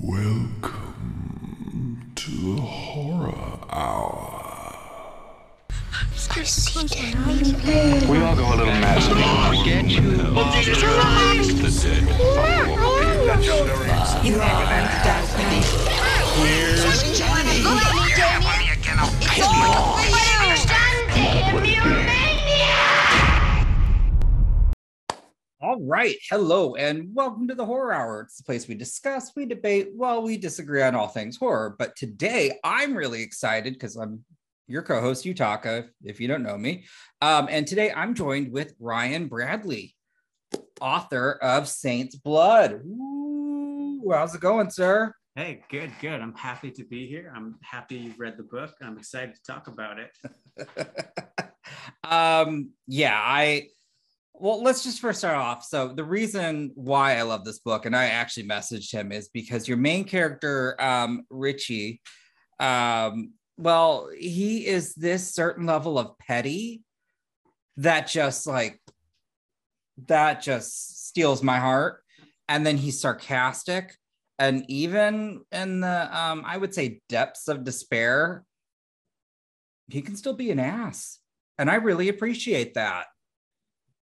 Welcome to the Horror Hour. We all go a little mad sometimes. We get you. The dead follow You are going to die tonight. All right. Hello and welcome to the Horror Hour. It's the place we discuss, we debate, well, we disagree on all things horror. But today I'm really excited because I'm your co host, Yutaka, if you don't know me. Um, and today I'm joined with Ryan Bradley, author of Saint's Blood. Ooh, how's it going, sir? Hey, good, good. I'm happy to be here. I'm happy you've read the book. I'm excited to talk about it. um, yeah, I well, let's just first start off. So the reason why I love this book, and I actually messaged him, is because your main character, um, Richie, um, well, he is this certain level of petty that just like that just steals my heart. And then he's sarcastic. And even in the um, I would say depths of despair, he can still be an ass. And I really appreciate that.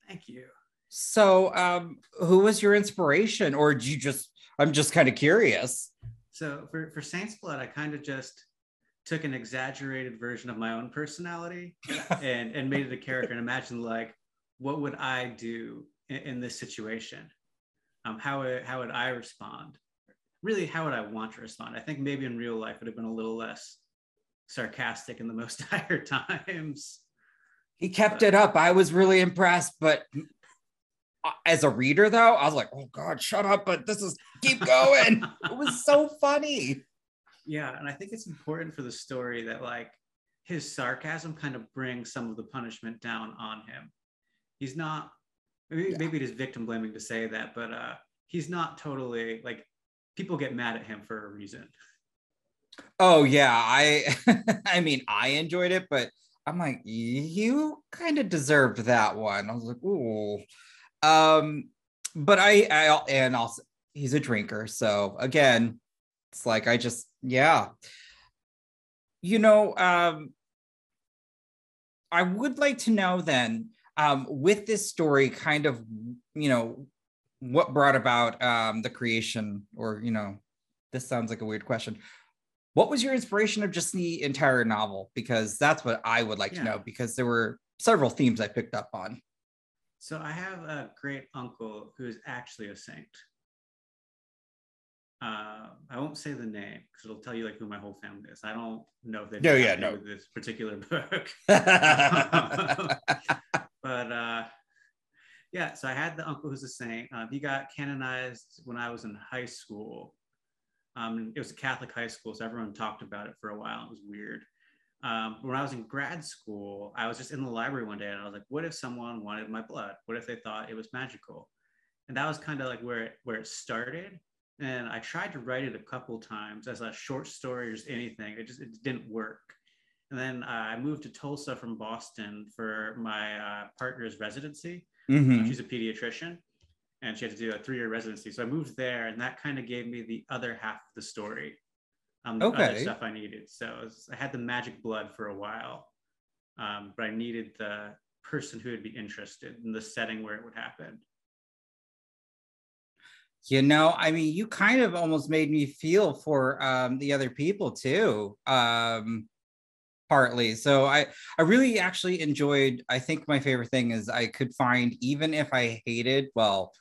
Thank you. So, um, who was your inspiration, or do you just? I'm just kind of curious. So for, for Saints Blood, I kind of just took an exaggerated version of my own personality and, and made it a character and imagined like, what would I do in, in this situation? Um, how, would, how would I respond? Really, how would I want to respond? I think maybe in real life it would have been a little less sarcastic in the most dire times. He kept it up. I was really impressed, but as a reader, though, I was like, "Oh God, shut up!" But this is keep going. it was so funny. Yeah, and I think it's important for the story that like his sarcasm kind of brings some of the punishment down on him. He's not maybe, Yeah. maybe it is victim blaming to say that, but uh he's not totally like people get mad at him for a reason. Oh yeah, I I mean I enjoyed it, but I'm like you kind of deserved that one. I was like, ooh. Um, but I I and also he's a drinker, so again, it's like I just yeah. You know, um I would like to know then, um, with this story, kind of, you know, what brought about um the creation, or you know, this sounds like a weird question what was your inspiration of just the entire novel because that's what i would like to know because there were several themes i picked up on So I have a great uncle who is actually a saint. Uh, I won't say the name because it'll tell you like who my whole family is. I don't know if they No, yeah, no. this particular book. but uh, yeah, so I had the uncle who's a saint. Um, he got canonized when I was in high school. Um, it was a Catholic high school, so everyone talked about it for a while. It was weird. Um, when I was in grad school, I was just in the library one day and I was like, what if someone wanted my blood? What if they thought it was magical? And that was kind of like where it, where it started. And I tried to write it a couple times as a short story or just anything. It just it didn't work. And then uh, I moved to Tulsa from Boston for my uh, partner's residency. Mhm. She's a pediatrician and she had to do a three year residency. So I moved there and that kind of gave me the other half of the story. Um, the other stuff I needed. So it was- I had the magic blood for a while, um, but I needed the person who would be interested in the setting where it would happen. you know i mean you kind of almost made me feel for um the other people too um partly so i i really actually enjoyed i think my favorite thing is i could find even if i hated well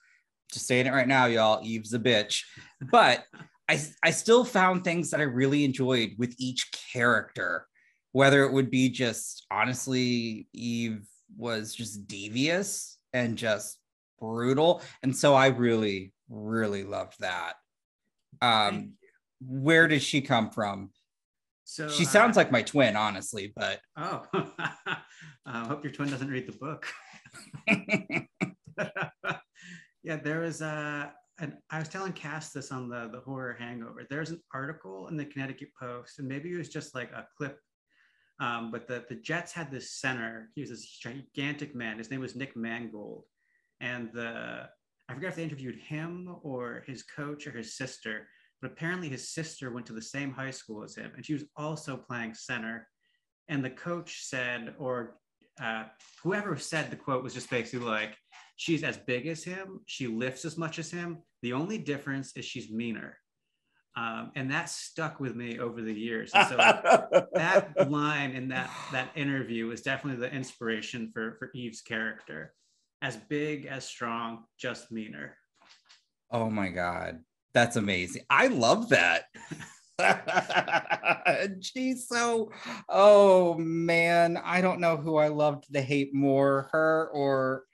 just saying it right now y'all. Eve's a bitch. But i i still found things that i really enjoyed with each character whether it would be just honestly eve was just devious and just brutal. And so i really really loved that. Um where did she come from? So she sounds uh, like my twin honestly but oh, I hope your twin doesn't read the book. yeah, there was a. And I was telling Cass this on the the horror hangover. There's an article in the Connecticut Post, and maybe it was just like a clip. Um, but the the Jets had this center. He was this gigantic man. His name was Nick Mangold, and the I forget if they interviewed him or his coach or his sister, but apparently his sister went to the same high school as him, and she was also playing center. And the coach said, or uh, whoever said the quote was just basically like, she's as big as him, she lifts as much as him. The only difference is she's meaner. Um, and that stuck with me over the years. And so that line in that that interview was definitely the inspiration for for Eve's character. As big, as strong, just meaner. Oh my god, that's amazing. I love that. She's so oh man, I don't know who I loved to hate more, her or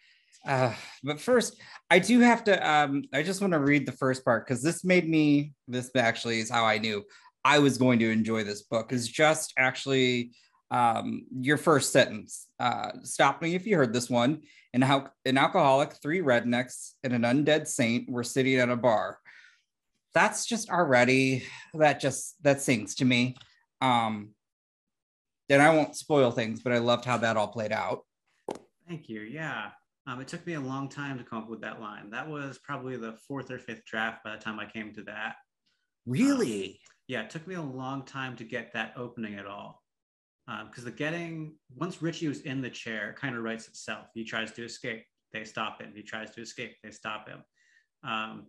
uh, but first, I do have to. Um, I just want to read the first part because this made me. This actually is how I knew I was going to enjoy this book. Is just actually um, your first sentence. Uh, stop me if you heard this one. And how an alcoholic, three rednecks, and an undead saint were sitting at a bar. That's just already that just that sings to me. Um, and I won't spoil things, but I loved how that all played out. Thank you. Yeah. Um, it took me a long time to come up with that line. That was probably the fourth or fifth draft by the time I came to that. Really? Um, yeah, it took me a long time to get that opening at all. Because um, the getting, once Richie was in the chair, kind of writes itself. He tries to escape, they stop him. He tries to escape, they stop him. Um,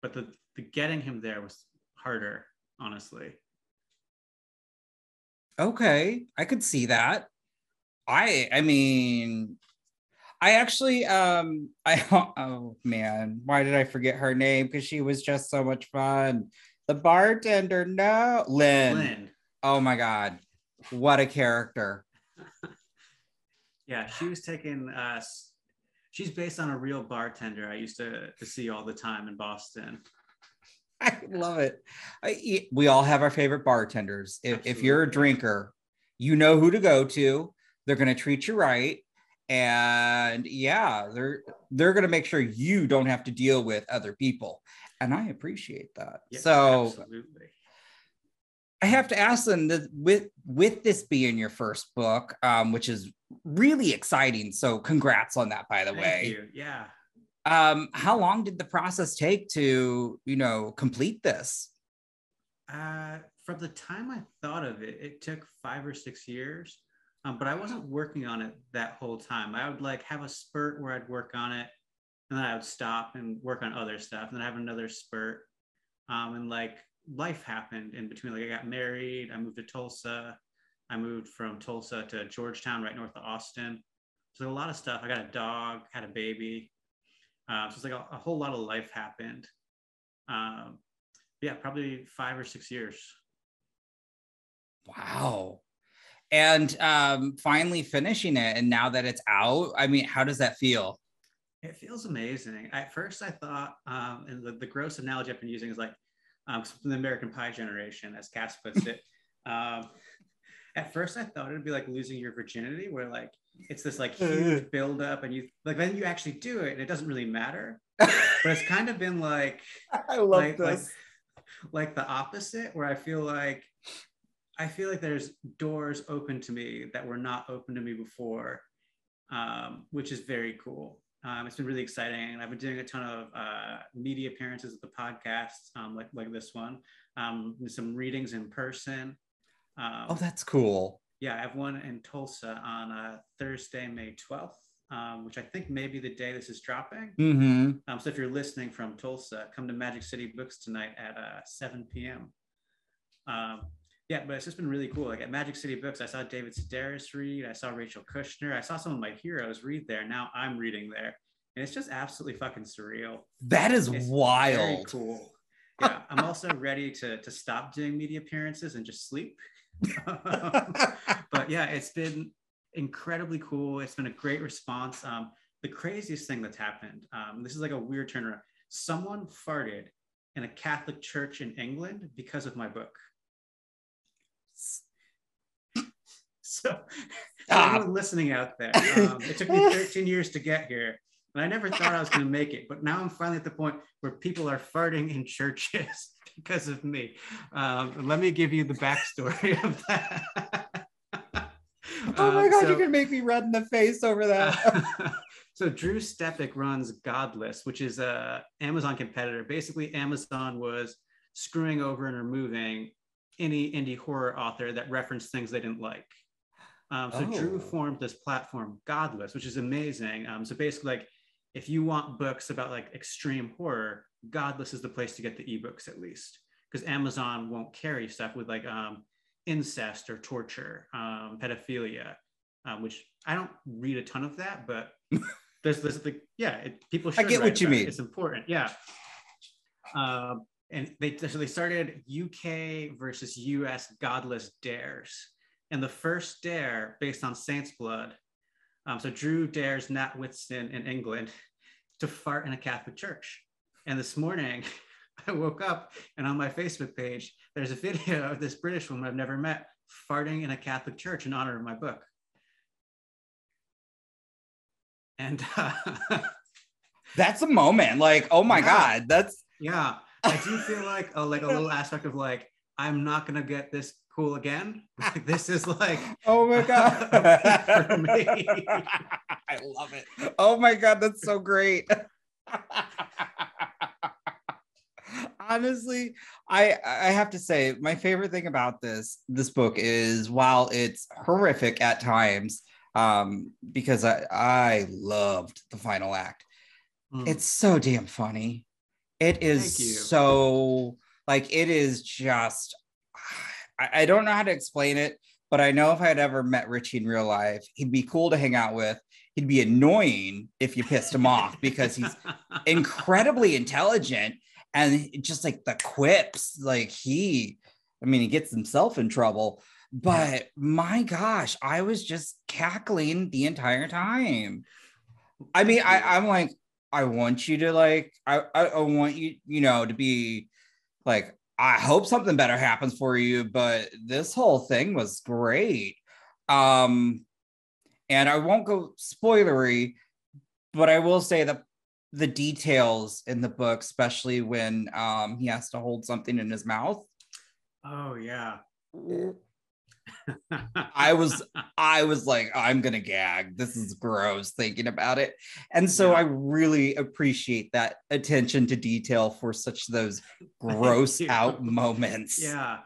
but the, the getting him there was harder, honestly. Okay, I could see that. I I mean, I actually, um, I oh man, why did I forget her name? Because she was just so much fun. The bartender, no, Lynn. Lynn. Oh my god, what a character! yeah, she was taking us. She's based on a real bartender I used to to see all the time in Boston. I love it. I, we all have our favorite bartenders. If, if you're a drinker, you know who to go to. They're going to treat you right and yeah they're they're going to make sure you don't have to deal with other people. And i appreciate that. Yes, so absolutely. i have to ask them that with with this being your first book um, which is really exciting so congrats on that by the Thank way. you. yeah. Um how long did the process take to you know complete this? Uh from the time i thought of it it took five or six years um, but I wasn't working on it that whole time. I would like have a spurt where I'd work on it, and then I would stop and work on other stuff, and then I have another spurt. Um, and like life happened in between. Like I got married, I moved to Tulsa, I moved from Tulsa to Georgetown, right north of Austin. So a lot of stuff. I got a dog, had a baby. Uh, so it's like a, a, whole lot of life happened. Um, yeah, probably five or six years. Wow and um, finally finishing it. And now that it's out, I mean, how does that feel? It feels amazing. At first, I thought, um, and the, the gross analogy I've been using is like um, the American Pie generation, as Cass puts it. um, at first, I thought it'd be like losing your virginity, where like it's this like huge buildup, and you like then you actually do it, and it doesn't really matter. but it's kind of been like I love like, this. Like, like the opposite, where I feel like I feel like there's doors open to me that were not open to me before, um, which is very cool. Um, it's been really exciting, and I've been doing a ton of uh, media appearances at the podcast, um, like like this one, um, some readings in person. Um, oh, that's cool. Yeah, I have one in Tulsa on uh, Thursday, May twelfth, um, which I think may be the day this is dropping. Mm-hmm. Um, so if you're listening from Tulsa, come to Magic City Books tonight at uh, 7 p.m. Um, yeah, but it's just been really cool. Like at Magic City Books, I saw David Sedaris read. I saw Rachel Kushner. I saw some of my heroes read there. Now I'm reading there, and it's just absolutely fucking surreal. That is it's wild. Very cool. Yeah, I'm also ready to to stop doing media appearances and just sleep. but yeah, it's been incredibly cool. It's been a great response. Um, the craziest thing that's happened. Um, this is like a weird turnaround. Someone farted in a Catholic church in England because of my book. So, anyone listening out there, um, it took me 13 years to get here, and I never thought I was going to make it. But now I'm finally at the point where people are farting in churches because of me. Um, let me give you the backstory of that. oh my god, so, you can make me red in the face over that. so Drew Stepek runs Godless, which is a Amazon competitor. Basically, Amazon was screwing over and removing any indie horror author that referenced things they didn't like. Um, so Drew Oh. formed this platform, Godless, which is amazing. Um, so basically, like if you want books about like extreme horror, Godless is the place to get the ebooks at least, because Amazon won't carry stuff with like um, incest or torture, um, pedophilia, um, which I don't read a ton of that, but there's this the yeah, it, people. I Should get what you about it. mean. It's important, yeah. Um, and they so they started UK versus US Godless dares, and the first dare based on Saints Blood. Um, so Drew dares Nat Whitson in England to fart in a Catholic church. And this morning, I woke up and on my Facebook page, there's a video of this British woman I've never met farting in a Catholic church in honor of my book. And uh, That's a moment. Like, oh my Yeah. God, that's yeah, I do feel like a, like a little aspect of like I'm not gonna get this cool again. Like, this is like oh my God. For me. I love it. Oh my God, that's so great. Honestly, I I have to say my favorite thing about this this book is while it's horrific at times, um, because I I loved the final act. mm, It's so damn funny. It is so like it is just I, I don't know how to explain it, but I know if I had ever met Richie in real life, he'd be cool to hang out with. He'd be annoying if you pissed him off because he's incredibly intelligent and just like the quips, like he, I mean, he gets himself in trouble. But my gosh, I was just cackling the entire time. I mean, I, I'm like, I want you to like, I, I, I want you, you know, to be like, I hope something better happens for you, but this whole thing was great. Um, and I won't go spoilery, but I will say that the details in the book, especially when um he has to hold something in his mouth, oh yeah. I was I was like, I'm gonna gag. This is gross thinking about it. And so Yeah. I really appreciate that attention to detail for such those gross out moments. Yeah.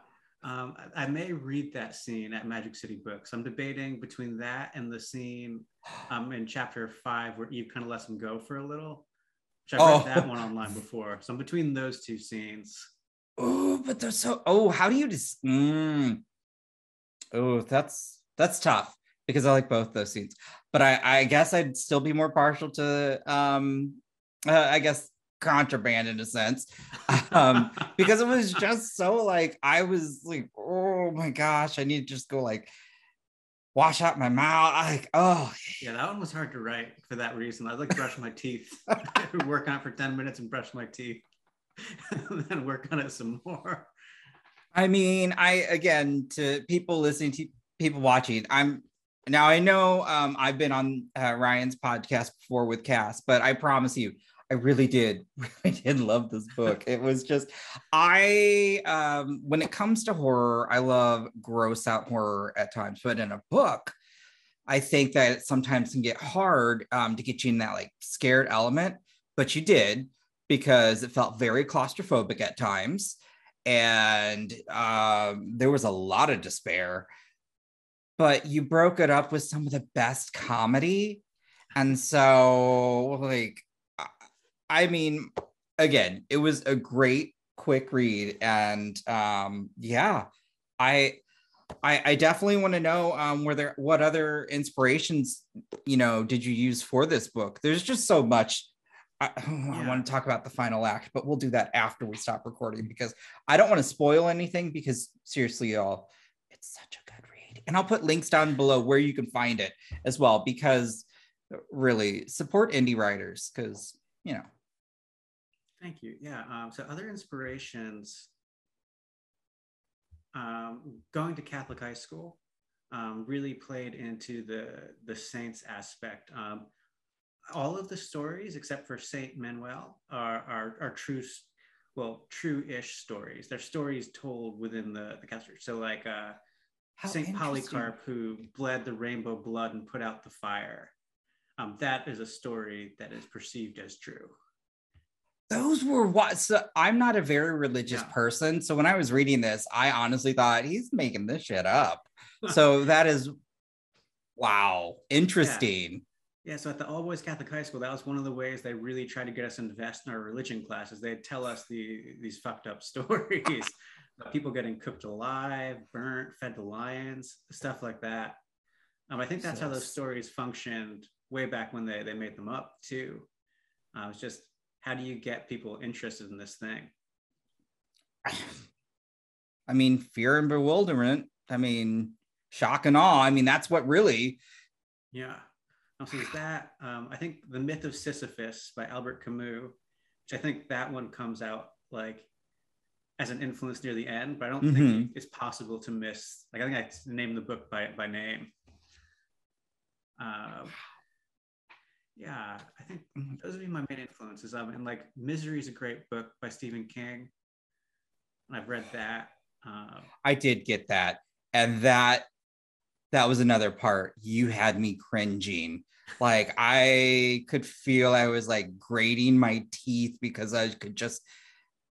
Um, I, I may read that scene at Magic City Books. I'm debating between that and the scene um, in chapter five where Eve kind of lets him go for a little. Which I've Oh. read that one online before. So I'm between those two scenes. Oh, but they're so oh, how do you just mm. Oh that's that's tough because I like both those scenes. But I I guess I'd still be more partial to um uh, I guess contraband in a sense. Um because it was just so like I was like, oh my gosh, I need to just go like wash out my mouth. Like, oh yeah, that one was hard to write for that reason. I like brush my teeth, work on it for 10 minutes and brush my teeth, and then work on it some more. I mean, I again to people listening to people watching, I'm now I know um I've been on uh, Ryan's podcast before with Cass, but I promise you, I really did, really did love this book. It was just I um when it comes to horror, I love gross out horror at times, but in a book, I think that it sometimes can get hard um to get you in that like scared element, but you did because it felt very claustrophobic at times and um, there was a lot of despair. But you broke it up with some of the best comedy, and so like, I- mean, again, it was a great quick read, and um, yeah, I. I, I definitely want to know um, were there what other inspirations you know did you use for this book? There's just so much I, I want to talk about the final act, but we'll do that after we stop recording because I don't want to spoil anything because seriously, y'all, it's such a good read. And I'll put links down below where you can find it as well because really support indie writers because you know Thank you. Yeah. Um, so other inspirations, um, going to Catholic high school um, really played into the the saints aspect. Um, all of the stories, except for Saint Manuel, are are, are true, well, true-ish stories. They're stories told within the the Catholic. Church. So like uh, Saint. Polycarp, who bled the rainbow blood and put out the fire. Um, that is a story that is perceived as true. those were what so i'm not a very religious Yeah. person so when i was reading this i honestly thought he's making this shit up so that is wow interesting Yeah, so at the All Boys Catholic High School, that was one of the ways they really tried to get us to invest in our religion classes. They'd tell us the these fucked up stories, people getting cooked alive, burnt, fed to lions, stuff like that. Um, I think that's how those stories functioned way back when they they made them up too. Uh, it's just how do you get people interested in this thing? i mean fear and bewilderment i mean shock and awe i mean that's what really Yeah. Also, is that um, I think the myth of Sisyphus by Albert Camus, which I think that one comes out like as an influence near the end, but I don't Mhm. think it's possible to miss. Like I think I named the book by by name. Um, yeah, I think those would be my main influences. Um, and like Misery is a great book by Stephen King, and I've read that. Um, I did get that. And that that was another part. You had me cringing. Like I could feel I was like grating my teeth because I could just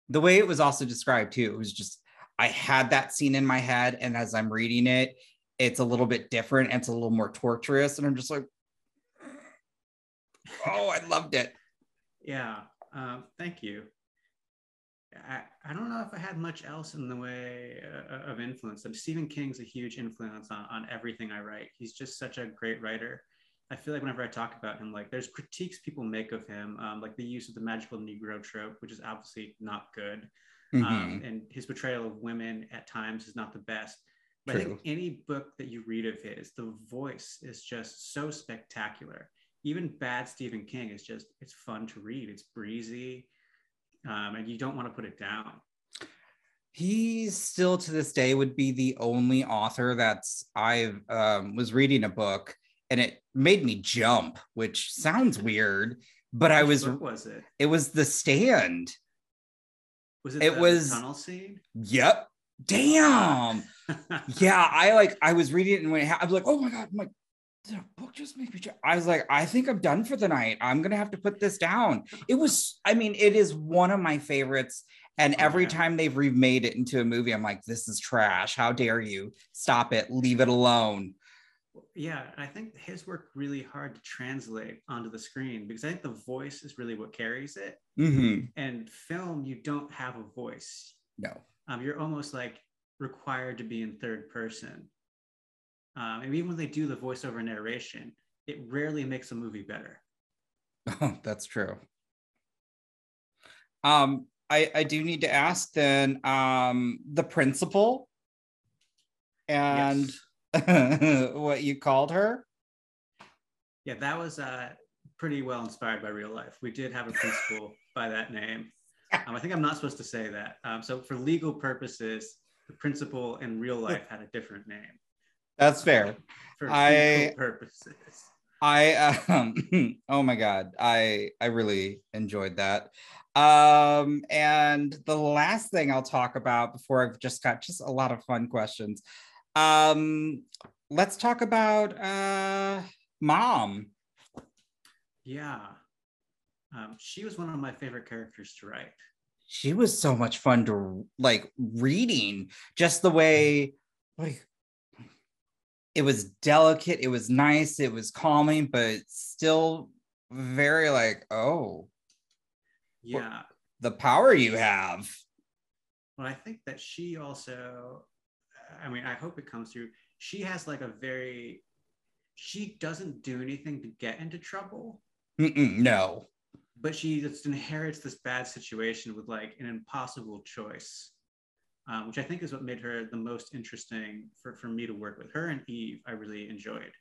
the way it was also described too. It was just I had that scene in my head, and as I'm reading it, it's a little bit different. And it's a little more torturous, and I'm just like, oh, I loved it. Yeah, um, thank you. I, I don't know if I had much else in the way uh, of influence. Um, Stephen King's a huge influence on, on everything I write. He's just such a great writer. I feel like whenever I talk about him, like there's critiques people make of him, um, like the use of the magical Negro trope, which is obviously not good. Mhm. Um, and his portrayal of women at times is not the best. But I think any book that you read of his, the voice is just so spectacular. Even bad Stephen King is just, it's fun to read. It's breezy. Um, and you don't want to put it down. he still to this day would be the only author that's I um, was reading a book and it made me jump, which sounds weird, but I was book was it? it was The Stand. Was it, it the, was- tunnel scene? Yep. Damn. Yeah, I like I was reading it and when it ha- I was like, oh my god, I'm like, the book just made me. I was like, I think I'm done for the night. I'm gonna have to put this down. It was, I mean, it is one of my favorites. And Oh, every time they've remade it into a movie, I'm like, this is trash. How dare you? Stop it. Leave it alone. yeah, I think his work really hard to translate onto the screen because I think the voice is really what carries it. Mhm. And film, you don't have a voice. No. um, you're almost like required to be in third person. Um, and even when they do the voiceover narration, it rarely makes a movie better. Oh, that's true. Um, I, I do need to ask then um the principal and what you called her. Yeah, that was uh, pretty well inspired by real life. We did have a principal by that name. Um, I think I'm not supposed to say that. Um, so for legal purposes, the principal in real life had a different name. That's fair. For I- purposes. I um oh my god, I I really enjoyed that. Um and the last thing I'll talk about before I've just got just a lot of fun questions. Um let's talk about uh mom. Yeah. Um, she was one of my favorite characters to write. She was so much fun to like reading just the way like it was delicate, it was nice, it was calming, but still very like, oh, Yeah. the power you have. Well, I think that she also, I mean, I hope it comes through. She has like a very, she doesn't do anything to get into trouble, Mm-mm, no. but she just inherits this bad situation with like an impossible choice, um, which I think is what made her the most interesting for, for me to work with. Her and Eve, I really enjoyed.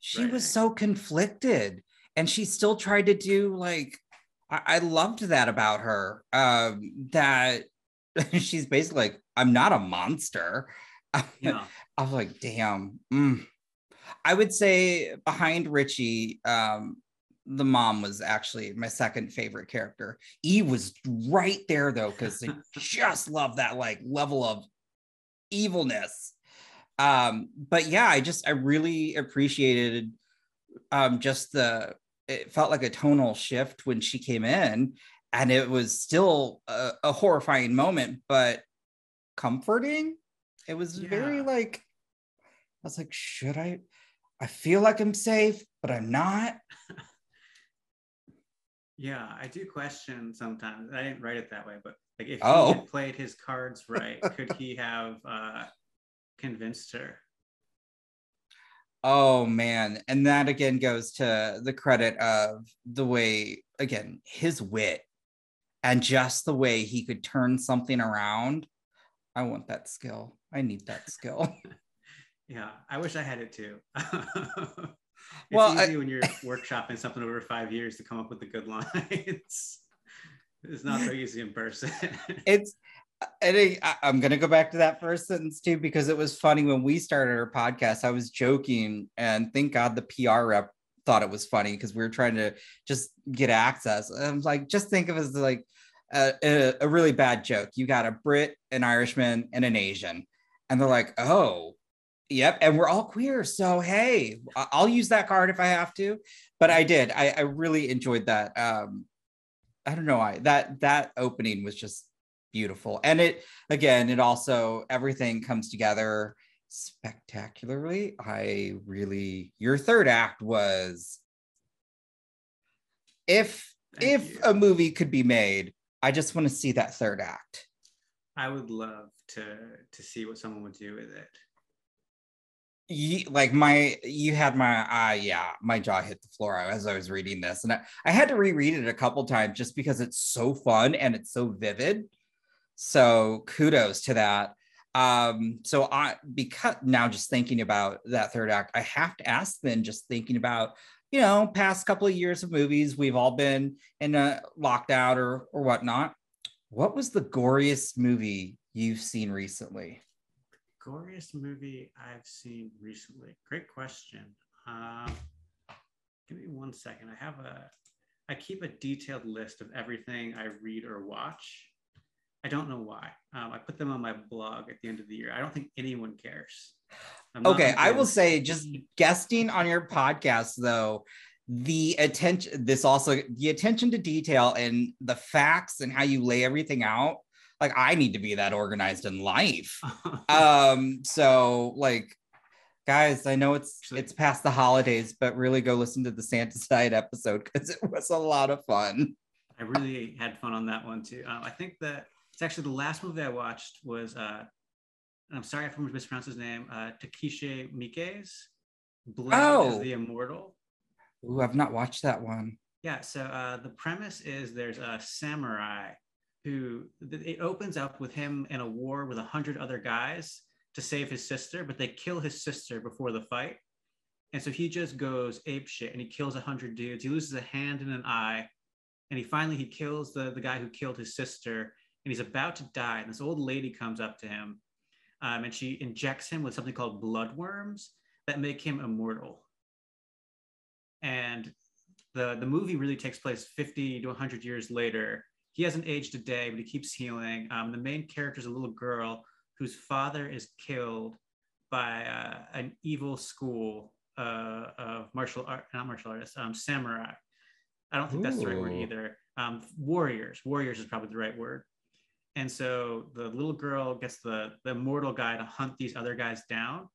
She Right. was so conflicted and she still tried to do like I, I loved that about her. Um that she's basically like, I'm not a monster. Yeah. I was like, damn. mm. I would say behind Richie, um, the mom was actually my second favorite character. Eve was right there though, because I just love that like level of evilness. Um, but yeah, I just I really appreciated um just the it felt like a tonal shift when she came in and it was still a, a horrifying moment, but comforting. It was very like I was like, should I? I feel like I'm safe, but I'm not. Yeah, I do question sometimes. I didn't write it that way, but like if Oh. he had played his cards right, could he have uh, convinced her? Oh man. And that again goes to the credit of the way, again, his wit and just the way he could turn something around. I want that skill. I need that skill. Yeah, I wish I had it too. it's Well, I- easy when you're workshopping something over five years to come up with the good lines. it's not so easy in person. it's and I, I- I'm gonna go back to that first sentence too because it was funny when we started our podcast. I was joking, and thank God the PR rep thought it was funny because we were trying to just get access. And I was like, just think of it as like a, a, a really bad joke. You got a Brit, an Irishman, and an Asian, and they're like, oh. Yep, and we're all queer, so hey, I'll use that card if I have to. But I did. I, I really enjoyed that. Um, I don't know why that that opening was just beautiful and it again it also everything comes together spectacularly i really your third act was if Thank if you. a movie could be made i just want to see that third act I would love to to see what someone would do with it. Ye- like my you had my uh yeah my jaw hit the floor as i was reading this and I, I had to reread it a couple times just because it's so fun and it's so vivid. So kudos to that. Um so i because now just thinking about that third act i have to ask then just thinking about you know past couple of years of movies we've all been in a lockdown or or whatnot. What was the goriest movie you've seen recently Goriest movie I've seen recently. Great question. Um, give me one second. I have a. I keep a detailed list of everything I read or watch. I don't know why. Um, I put them on my blog at the end of the year. I don't think anyone cares. Okay, I will say just guesting on your podcast though, the attention this also the attention to detail and the facts and how you lay everything out. Like I need to be that organized in life. Um so like guys, I know it's it's past the holidays, but really go listen to the Santa Side episode because it was a lot of fun. I really had fun on that one too. Um, I think that it's actually the last movie I watched was, uh, and I'm sorry if I mispronounced his name, uh, Takeshi Miike's Blade Oh. is the Immortal. Ooh, I've not watched that one. Yeah, so uh, the premise is there's a samurai who it opens up with him in a war with a hundred other guys to save his sister, but they kill his sister before the fight. And so he just goes ape shit and he kills a hundred dudes. He loses a hand and an eye. And he finally he kills the, the guy who killed his sister and he's about to die. And this old lady comes up to him um, and she injects him with something called bloodworms that make him immortal. And the the movie really takes place 50 to 100 years later he hasn't aged a day but he keeps healing. Um, the main character is a little girl whose father is killed by uh, an evil school uh, of martial art not martial artists um, samurai. I don't think that's the right word either. Um, warriors. Warriors is probably the right word. And so the little girl gets the the mortal guy to hunt these other guys down.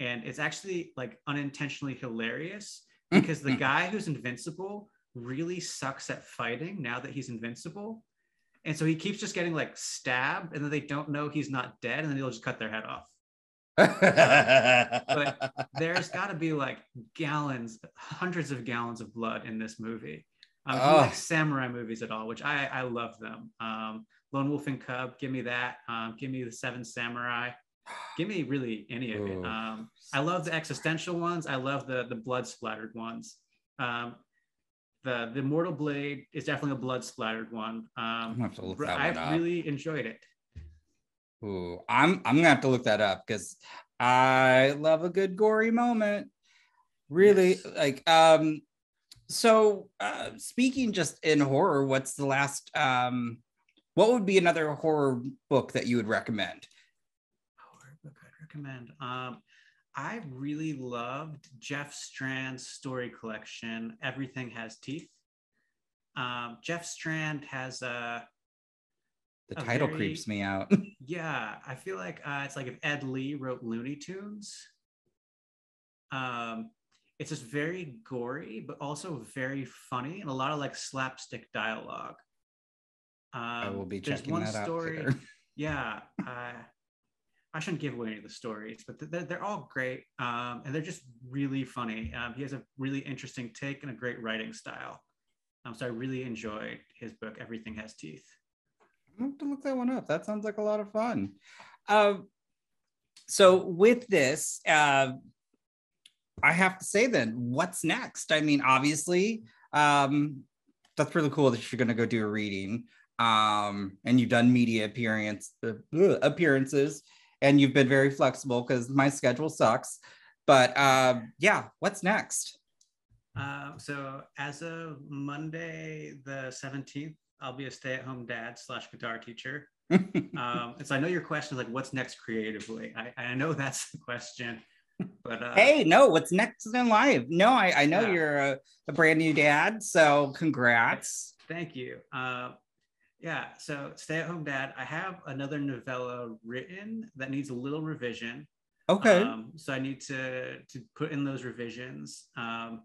And it's actually like unintentionally hilarious because the guy who's invincible really sucks at fighting now that he's invincible. And so he keeps just getting like stabbed, and then they don't know he's not dead, and then he'll just cut their head off. But there's got to be like gallons, hundreds of gallons of blood in this movie. Um, Oh. like samurai movies at all, which I, I love them. Um, Lone Wolf and Cub, give me that. Um, give me the Seven Samurai. Give me really any of it. Um, I love the existential ones. I love the the blood splattered ones. Um, the the Mortal Blade is definitely a blood splattered one. I'm have to look that I really enjoyed it. Ooh, I'm I'm gonna have to look that up because I love a good gory moment. Really, Yes. like um. So, uh, speaking just in horror, what's the last um? What would be another horror book that you would recommend? horror book I'd recommend. Um, I really loved Jeff Strand's story collection, Everything Has Teeth. Um, Jeff Strand has a The a title very- creeps me out. yeah. I feel like uh, it's like if Ed Lee wrote Looney Tunes. Um, it's just very gory, but also very funny and a lot of like slapstick dialogue. Um, I will be checking one that out story. yeah uh, i shouldn't give away any of the stories but they're, they're all great um, and they're just really funny um, he has a really interesting take and a great writing style um, so i really enjoyed his book everything has teeth I'll have to look that one up. That sounds like a lot of fun. Um, so with this, uh, I have to say then, what's next? I mean, obviously, um, that's really cool that you're going to go do a reading. Um, and you've done media appearance uh, appearances, and you've been very flexible because my schedule sucks. But uh, yeah, what's next? uh, so as of monday the 17th i'll be a stay-at-home dad slash guitar teacher um, and so i know your question is like what's next creatively i, I know that's the question but uh, hey, no, what's next in life? No, I, I know Yeah. you're a, a brand new dad, so congrats. Thank you. Uh, yeah, so stay at home dad. I have another novella written that needs a little revision. Okay. Um, so I need to to put in those revisions. Um,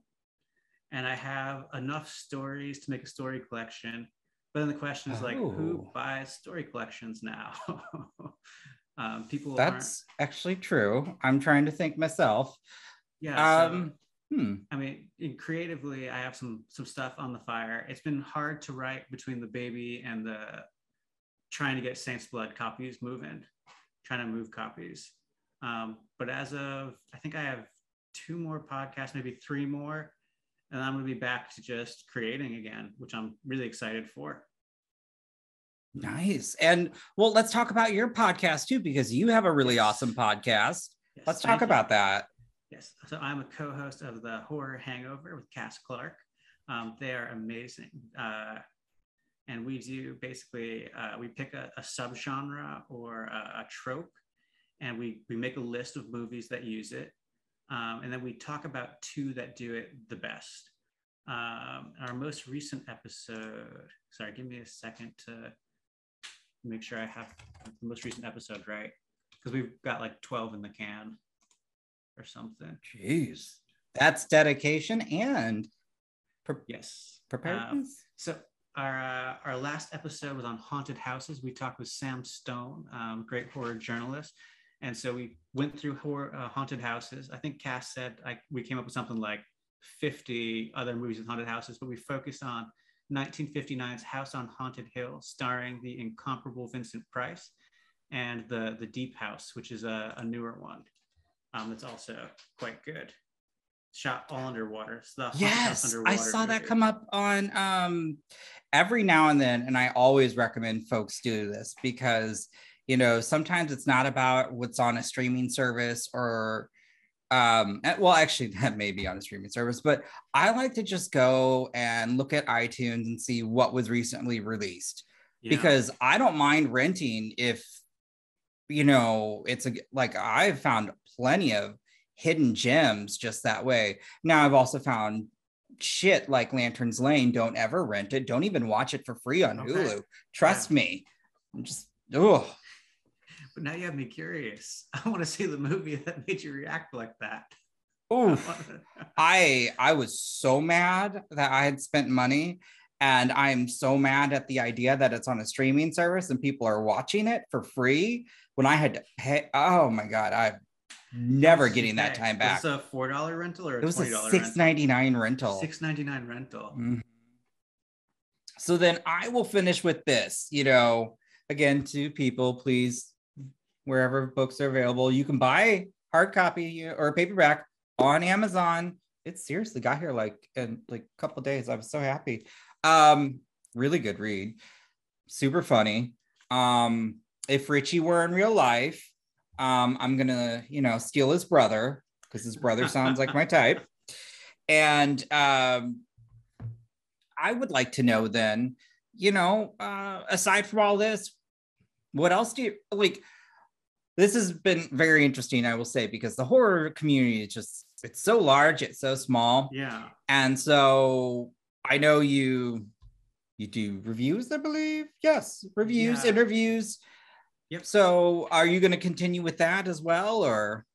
and I have enough stories to make a story collection. But then the question is like, who Oh. buys story collections now? um, people That's actually true. I'm trying to think myself. aren't. Yeah. so- Um, hmm. I mean, in creatively, I have some some stuff on the fire. It's been hard to write between the baby and the trying to get Saints Blood copies moving, trying to move copies. Um, but as of, I think I have two more podcasts, maybe three more, and I'm going to be back to just creating again, which I'm really excited for. Nice. And well, let's talk about your podcast too, because you have a really awesome podcast. Yes, Let's talk you. about that. Yes. So I'm a co-host of the Horror Hangover with Cass Clark. Um, they are amazing. Uh, and we do basically uh, we pick a, a subgenre or a, a trope, and we we make a list of movies that use it, um, and then we talk about two that do it the best. Um, our most recent episode. Sorry, give me a second to make sure I have the most recent episode right, because we've got like 12 in the can or something. Jeez. That's dedication and pre- Yes. Preparedness. so our uh, our last episode was on haunted houses. We talked with Sam Stone, um, great horror journalist, and so we went through horror, uh, haunted houses. I think Cass said like we came up with something like 50 other movies with haunted houses, but we focused on 1959's House on Haunted Hill, starring the incomparable Vincent Price, and the the Deep House, which is a, a newer one. Um, that's also quite good. Shot all underwater. It's the Haunted House yes, I Underwater saw that come up on um every now and then, and I always recommend folks do this because you know sometimes it's not about what's on a streaming service or um well actually that may be on a streaming service but i like to just go and look at itunes and see what was recently released Yeah. because I don't mind renting if you know it's a like I've found plenty of hidden gems just that way. Now I've also found shit like Lantern's Lane. Don't ever rent it. Don't even watch it for free on Okay. Hulu. Trust Yeah. me. I'm just oh But now you have me curious. I want to see the movie that made you react like that. Oh, I I was so mad that I had spent money and I'm so mad at the idea that it's on a streaming service and people are watching it for free when I had to pay oh my god I'm never getting that time back. It's a four dollar rental or a It was a six ninety nine rental. Six ninety nine rental. Mhm. So then I will finish with this. You know, again, to people, please, wherever books are available, you can buy hard copy or paperback on Amazon. It seriously got here like in like a couple days. I was so happy. Um, really good read, super funny. Um, if Richie were in real life, um, I'm gonna, you know, steal his brother because his brother sounds like my type. And um, I would like to know then, you know, uh, aside from all this, what else do you like? This has been very interesting, I will say, because the horror community is just, it's so large, it's so small. Yeah. And so I know you you do reviews, I believe. Yes, reviews, Yeah. interviews. Yep. So are you going to continue with that as well, or?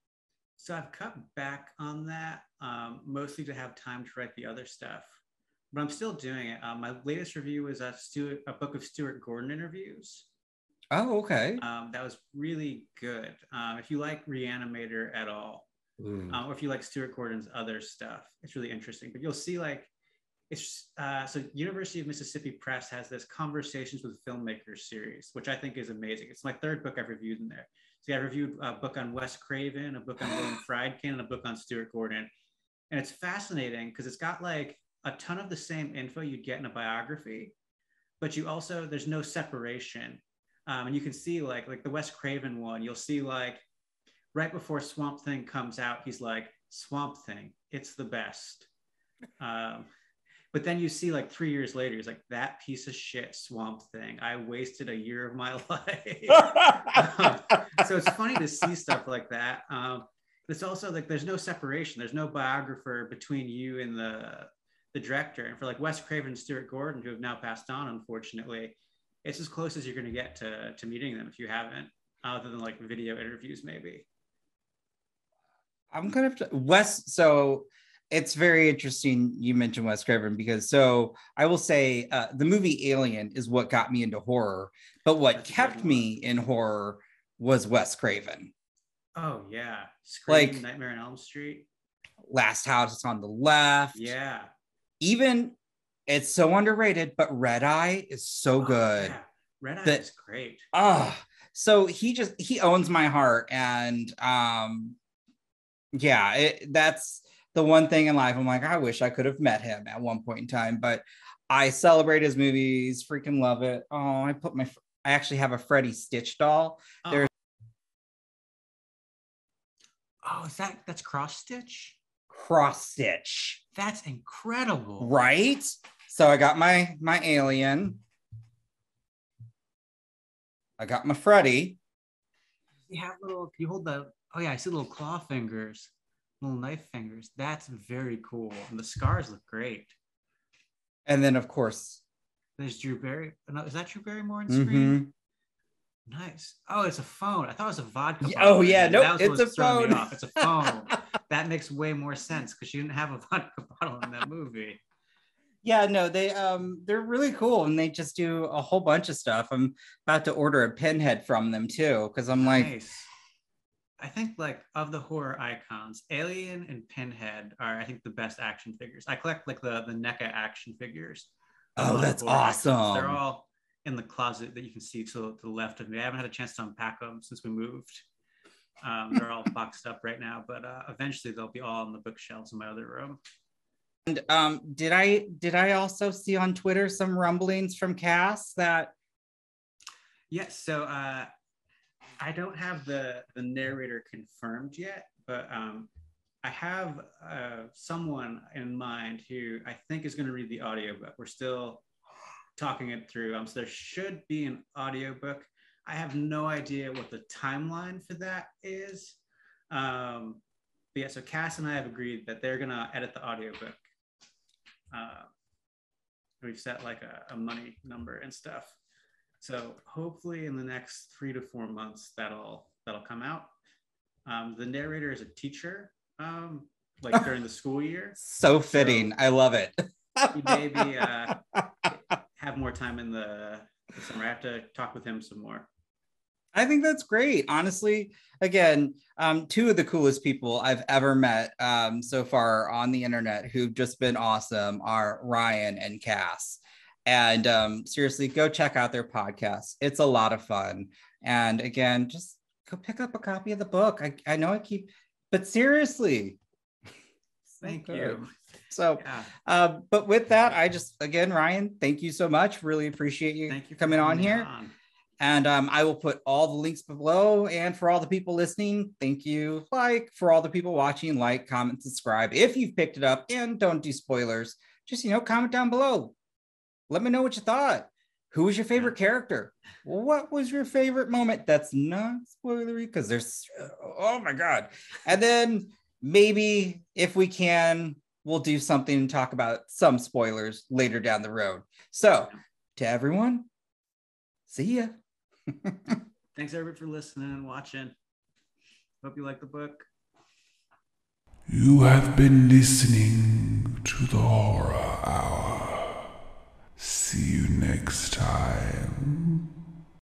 So I've cut back on that, um, mostly to have time to write the other stuff. But I'm still doing it. Um, my latest review is a, Stuart, a book of Stuart Gordon interviews. Oh, okay. Um, that was really good. Um, if you like Reanimator at all, Ooh. um, or if you like Stuart Gordon's other stuff, it's really interesting. But you'll see like it's uh, so University of Mississippi Press has this Conversations with Filmmakers series, which I think is amazing. It's my third book I've reviewed in there. So yeah, I reviewed a book on Wes Craven, a book on William Friedkin, and a book on Stuart Gordon. And it's fascinating because it's got like a ton of the same info you'd get in a biography, but you also there's no separation. Um, and you can see like like the Wes Craven one, you'll see like right before Swamp Thing comes out, he's like Swamp Thing, it's the best. Um, but then you see like three years later, he's like that piece of shit Swamp Thing. I wasted a year of my life. so it's funny to see stuff like that. Um, it's also like there's no separation. There's no biographer between you and the the director. And for like Wes Craven and Stuart Gordon, who have now passed on, unfortunately, it's as close as you're going to get to to meeting them if you haven't, other than like video interviews, maybe. I'm gonna have to Wes. So it's very interesting you mentioned Wes Craven because so I will say uh, the movie Alien is what got me into horror, but what kept me in horror was Wes Craven. Oh yeah, Scream, Like- Nightmare on Elm Street. Last House on the Left. Yeah, Even it's so underrated, but Red Eye is so Oh, good. yeah. Red Eye That- is great. Ah, so he just he owns my heart, and um, yeah, it, that's the one thing in life. I'm like, I wish I could have met him at one point in time, but I celebrate his movies, freaking love it. Oh, I put my, I actually have a Freddy Stitch doll. Oh. There's- Oh, is that that's cross stitch? Cross Stitch, That's incredible. right? So I got my my alien. I got my Freddy. You have little. You hold the. Oh yeah, I see little claw fingers, little knife fingers. That's very cool. And the scars look great. And then, of course, There's Drew Barry. No, is that Drew Barrymore on screen? Nice. Oh, it's a phone. I thought it was a vodka. Yeah, oh, yeah, no, nope, it's a was throwing me phone. off. It's a phone. that makes way more sense because she didn't have a vodka bottle in that movie. Yeah, no, they um they're really cool and they just do a whole bunch of stuff. I'm about to order a pinhead from them too because I'm like, nice. I think like of the horror icons, Alien and Pinhead are I think the best action figures. I collect like the the NECA action figures. Oh, that's horror icons. awesome. They're all in the closet that you can see to, to the left of me. I haven't had a chance to unpack them since we moved. Um, they're all boxed up right now, but uh, eventually they'll be all on the bookshelves in my other room. and um did I did I also see on Twitter some rumblings from Cass that Yes. So uh, I don't have the the narrator confirmed yet, but um, I have uh, someone in mind who I think is going to read the audiobook. We're still talking it through. Um, so there should be an audiobook. I have no idea what the timeline for that is. Um, but yeah, so Cass and I have agreed that they're going to edit the audiobook. Uh, we've set like a, a money number and stuff. So hopefully in the next three to four months that'll that'll come out. Um, the narrator is a teacher, um, like during the school year. so fitting. I love it. He maybe uh, have more time in the, the summer. I have to talk with him some more. I think that's great. Honestly, again, um, two of the coolest people I've ever met um, so far on the internet who've just been awesome are Ryan and Cass. And um, seriously, go check out their podcast. It's a lot of fun. And again, just go pick up a copy of the book. I, I know I keep, but seriously. Thank you. So, Yeah. uh, but with that, I just, again, Ryan, thank you so much. Really appreciate you, Thank you coming on here. on. And um, I will put all the links below. And for all the people listening, thank you. Like for all the people watching, like, comment, subscribe. If you've picked it up and don't do spoilers, just, you know, comment down below. Let me know what you thought. Who was your favorite character? What was your favorite moment? That's not spoilery because there's, oh my God. And then maybe if we can, we'll do something and talk about some spoilers later down the road. So to everyone, see ya. Thanks everybody for listening and watching. Hope you like the book. You have been listening to the Horror Hour. See you next time.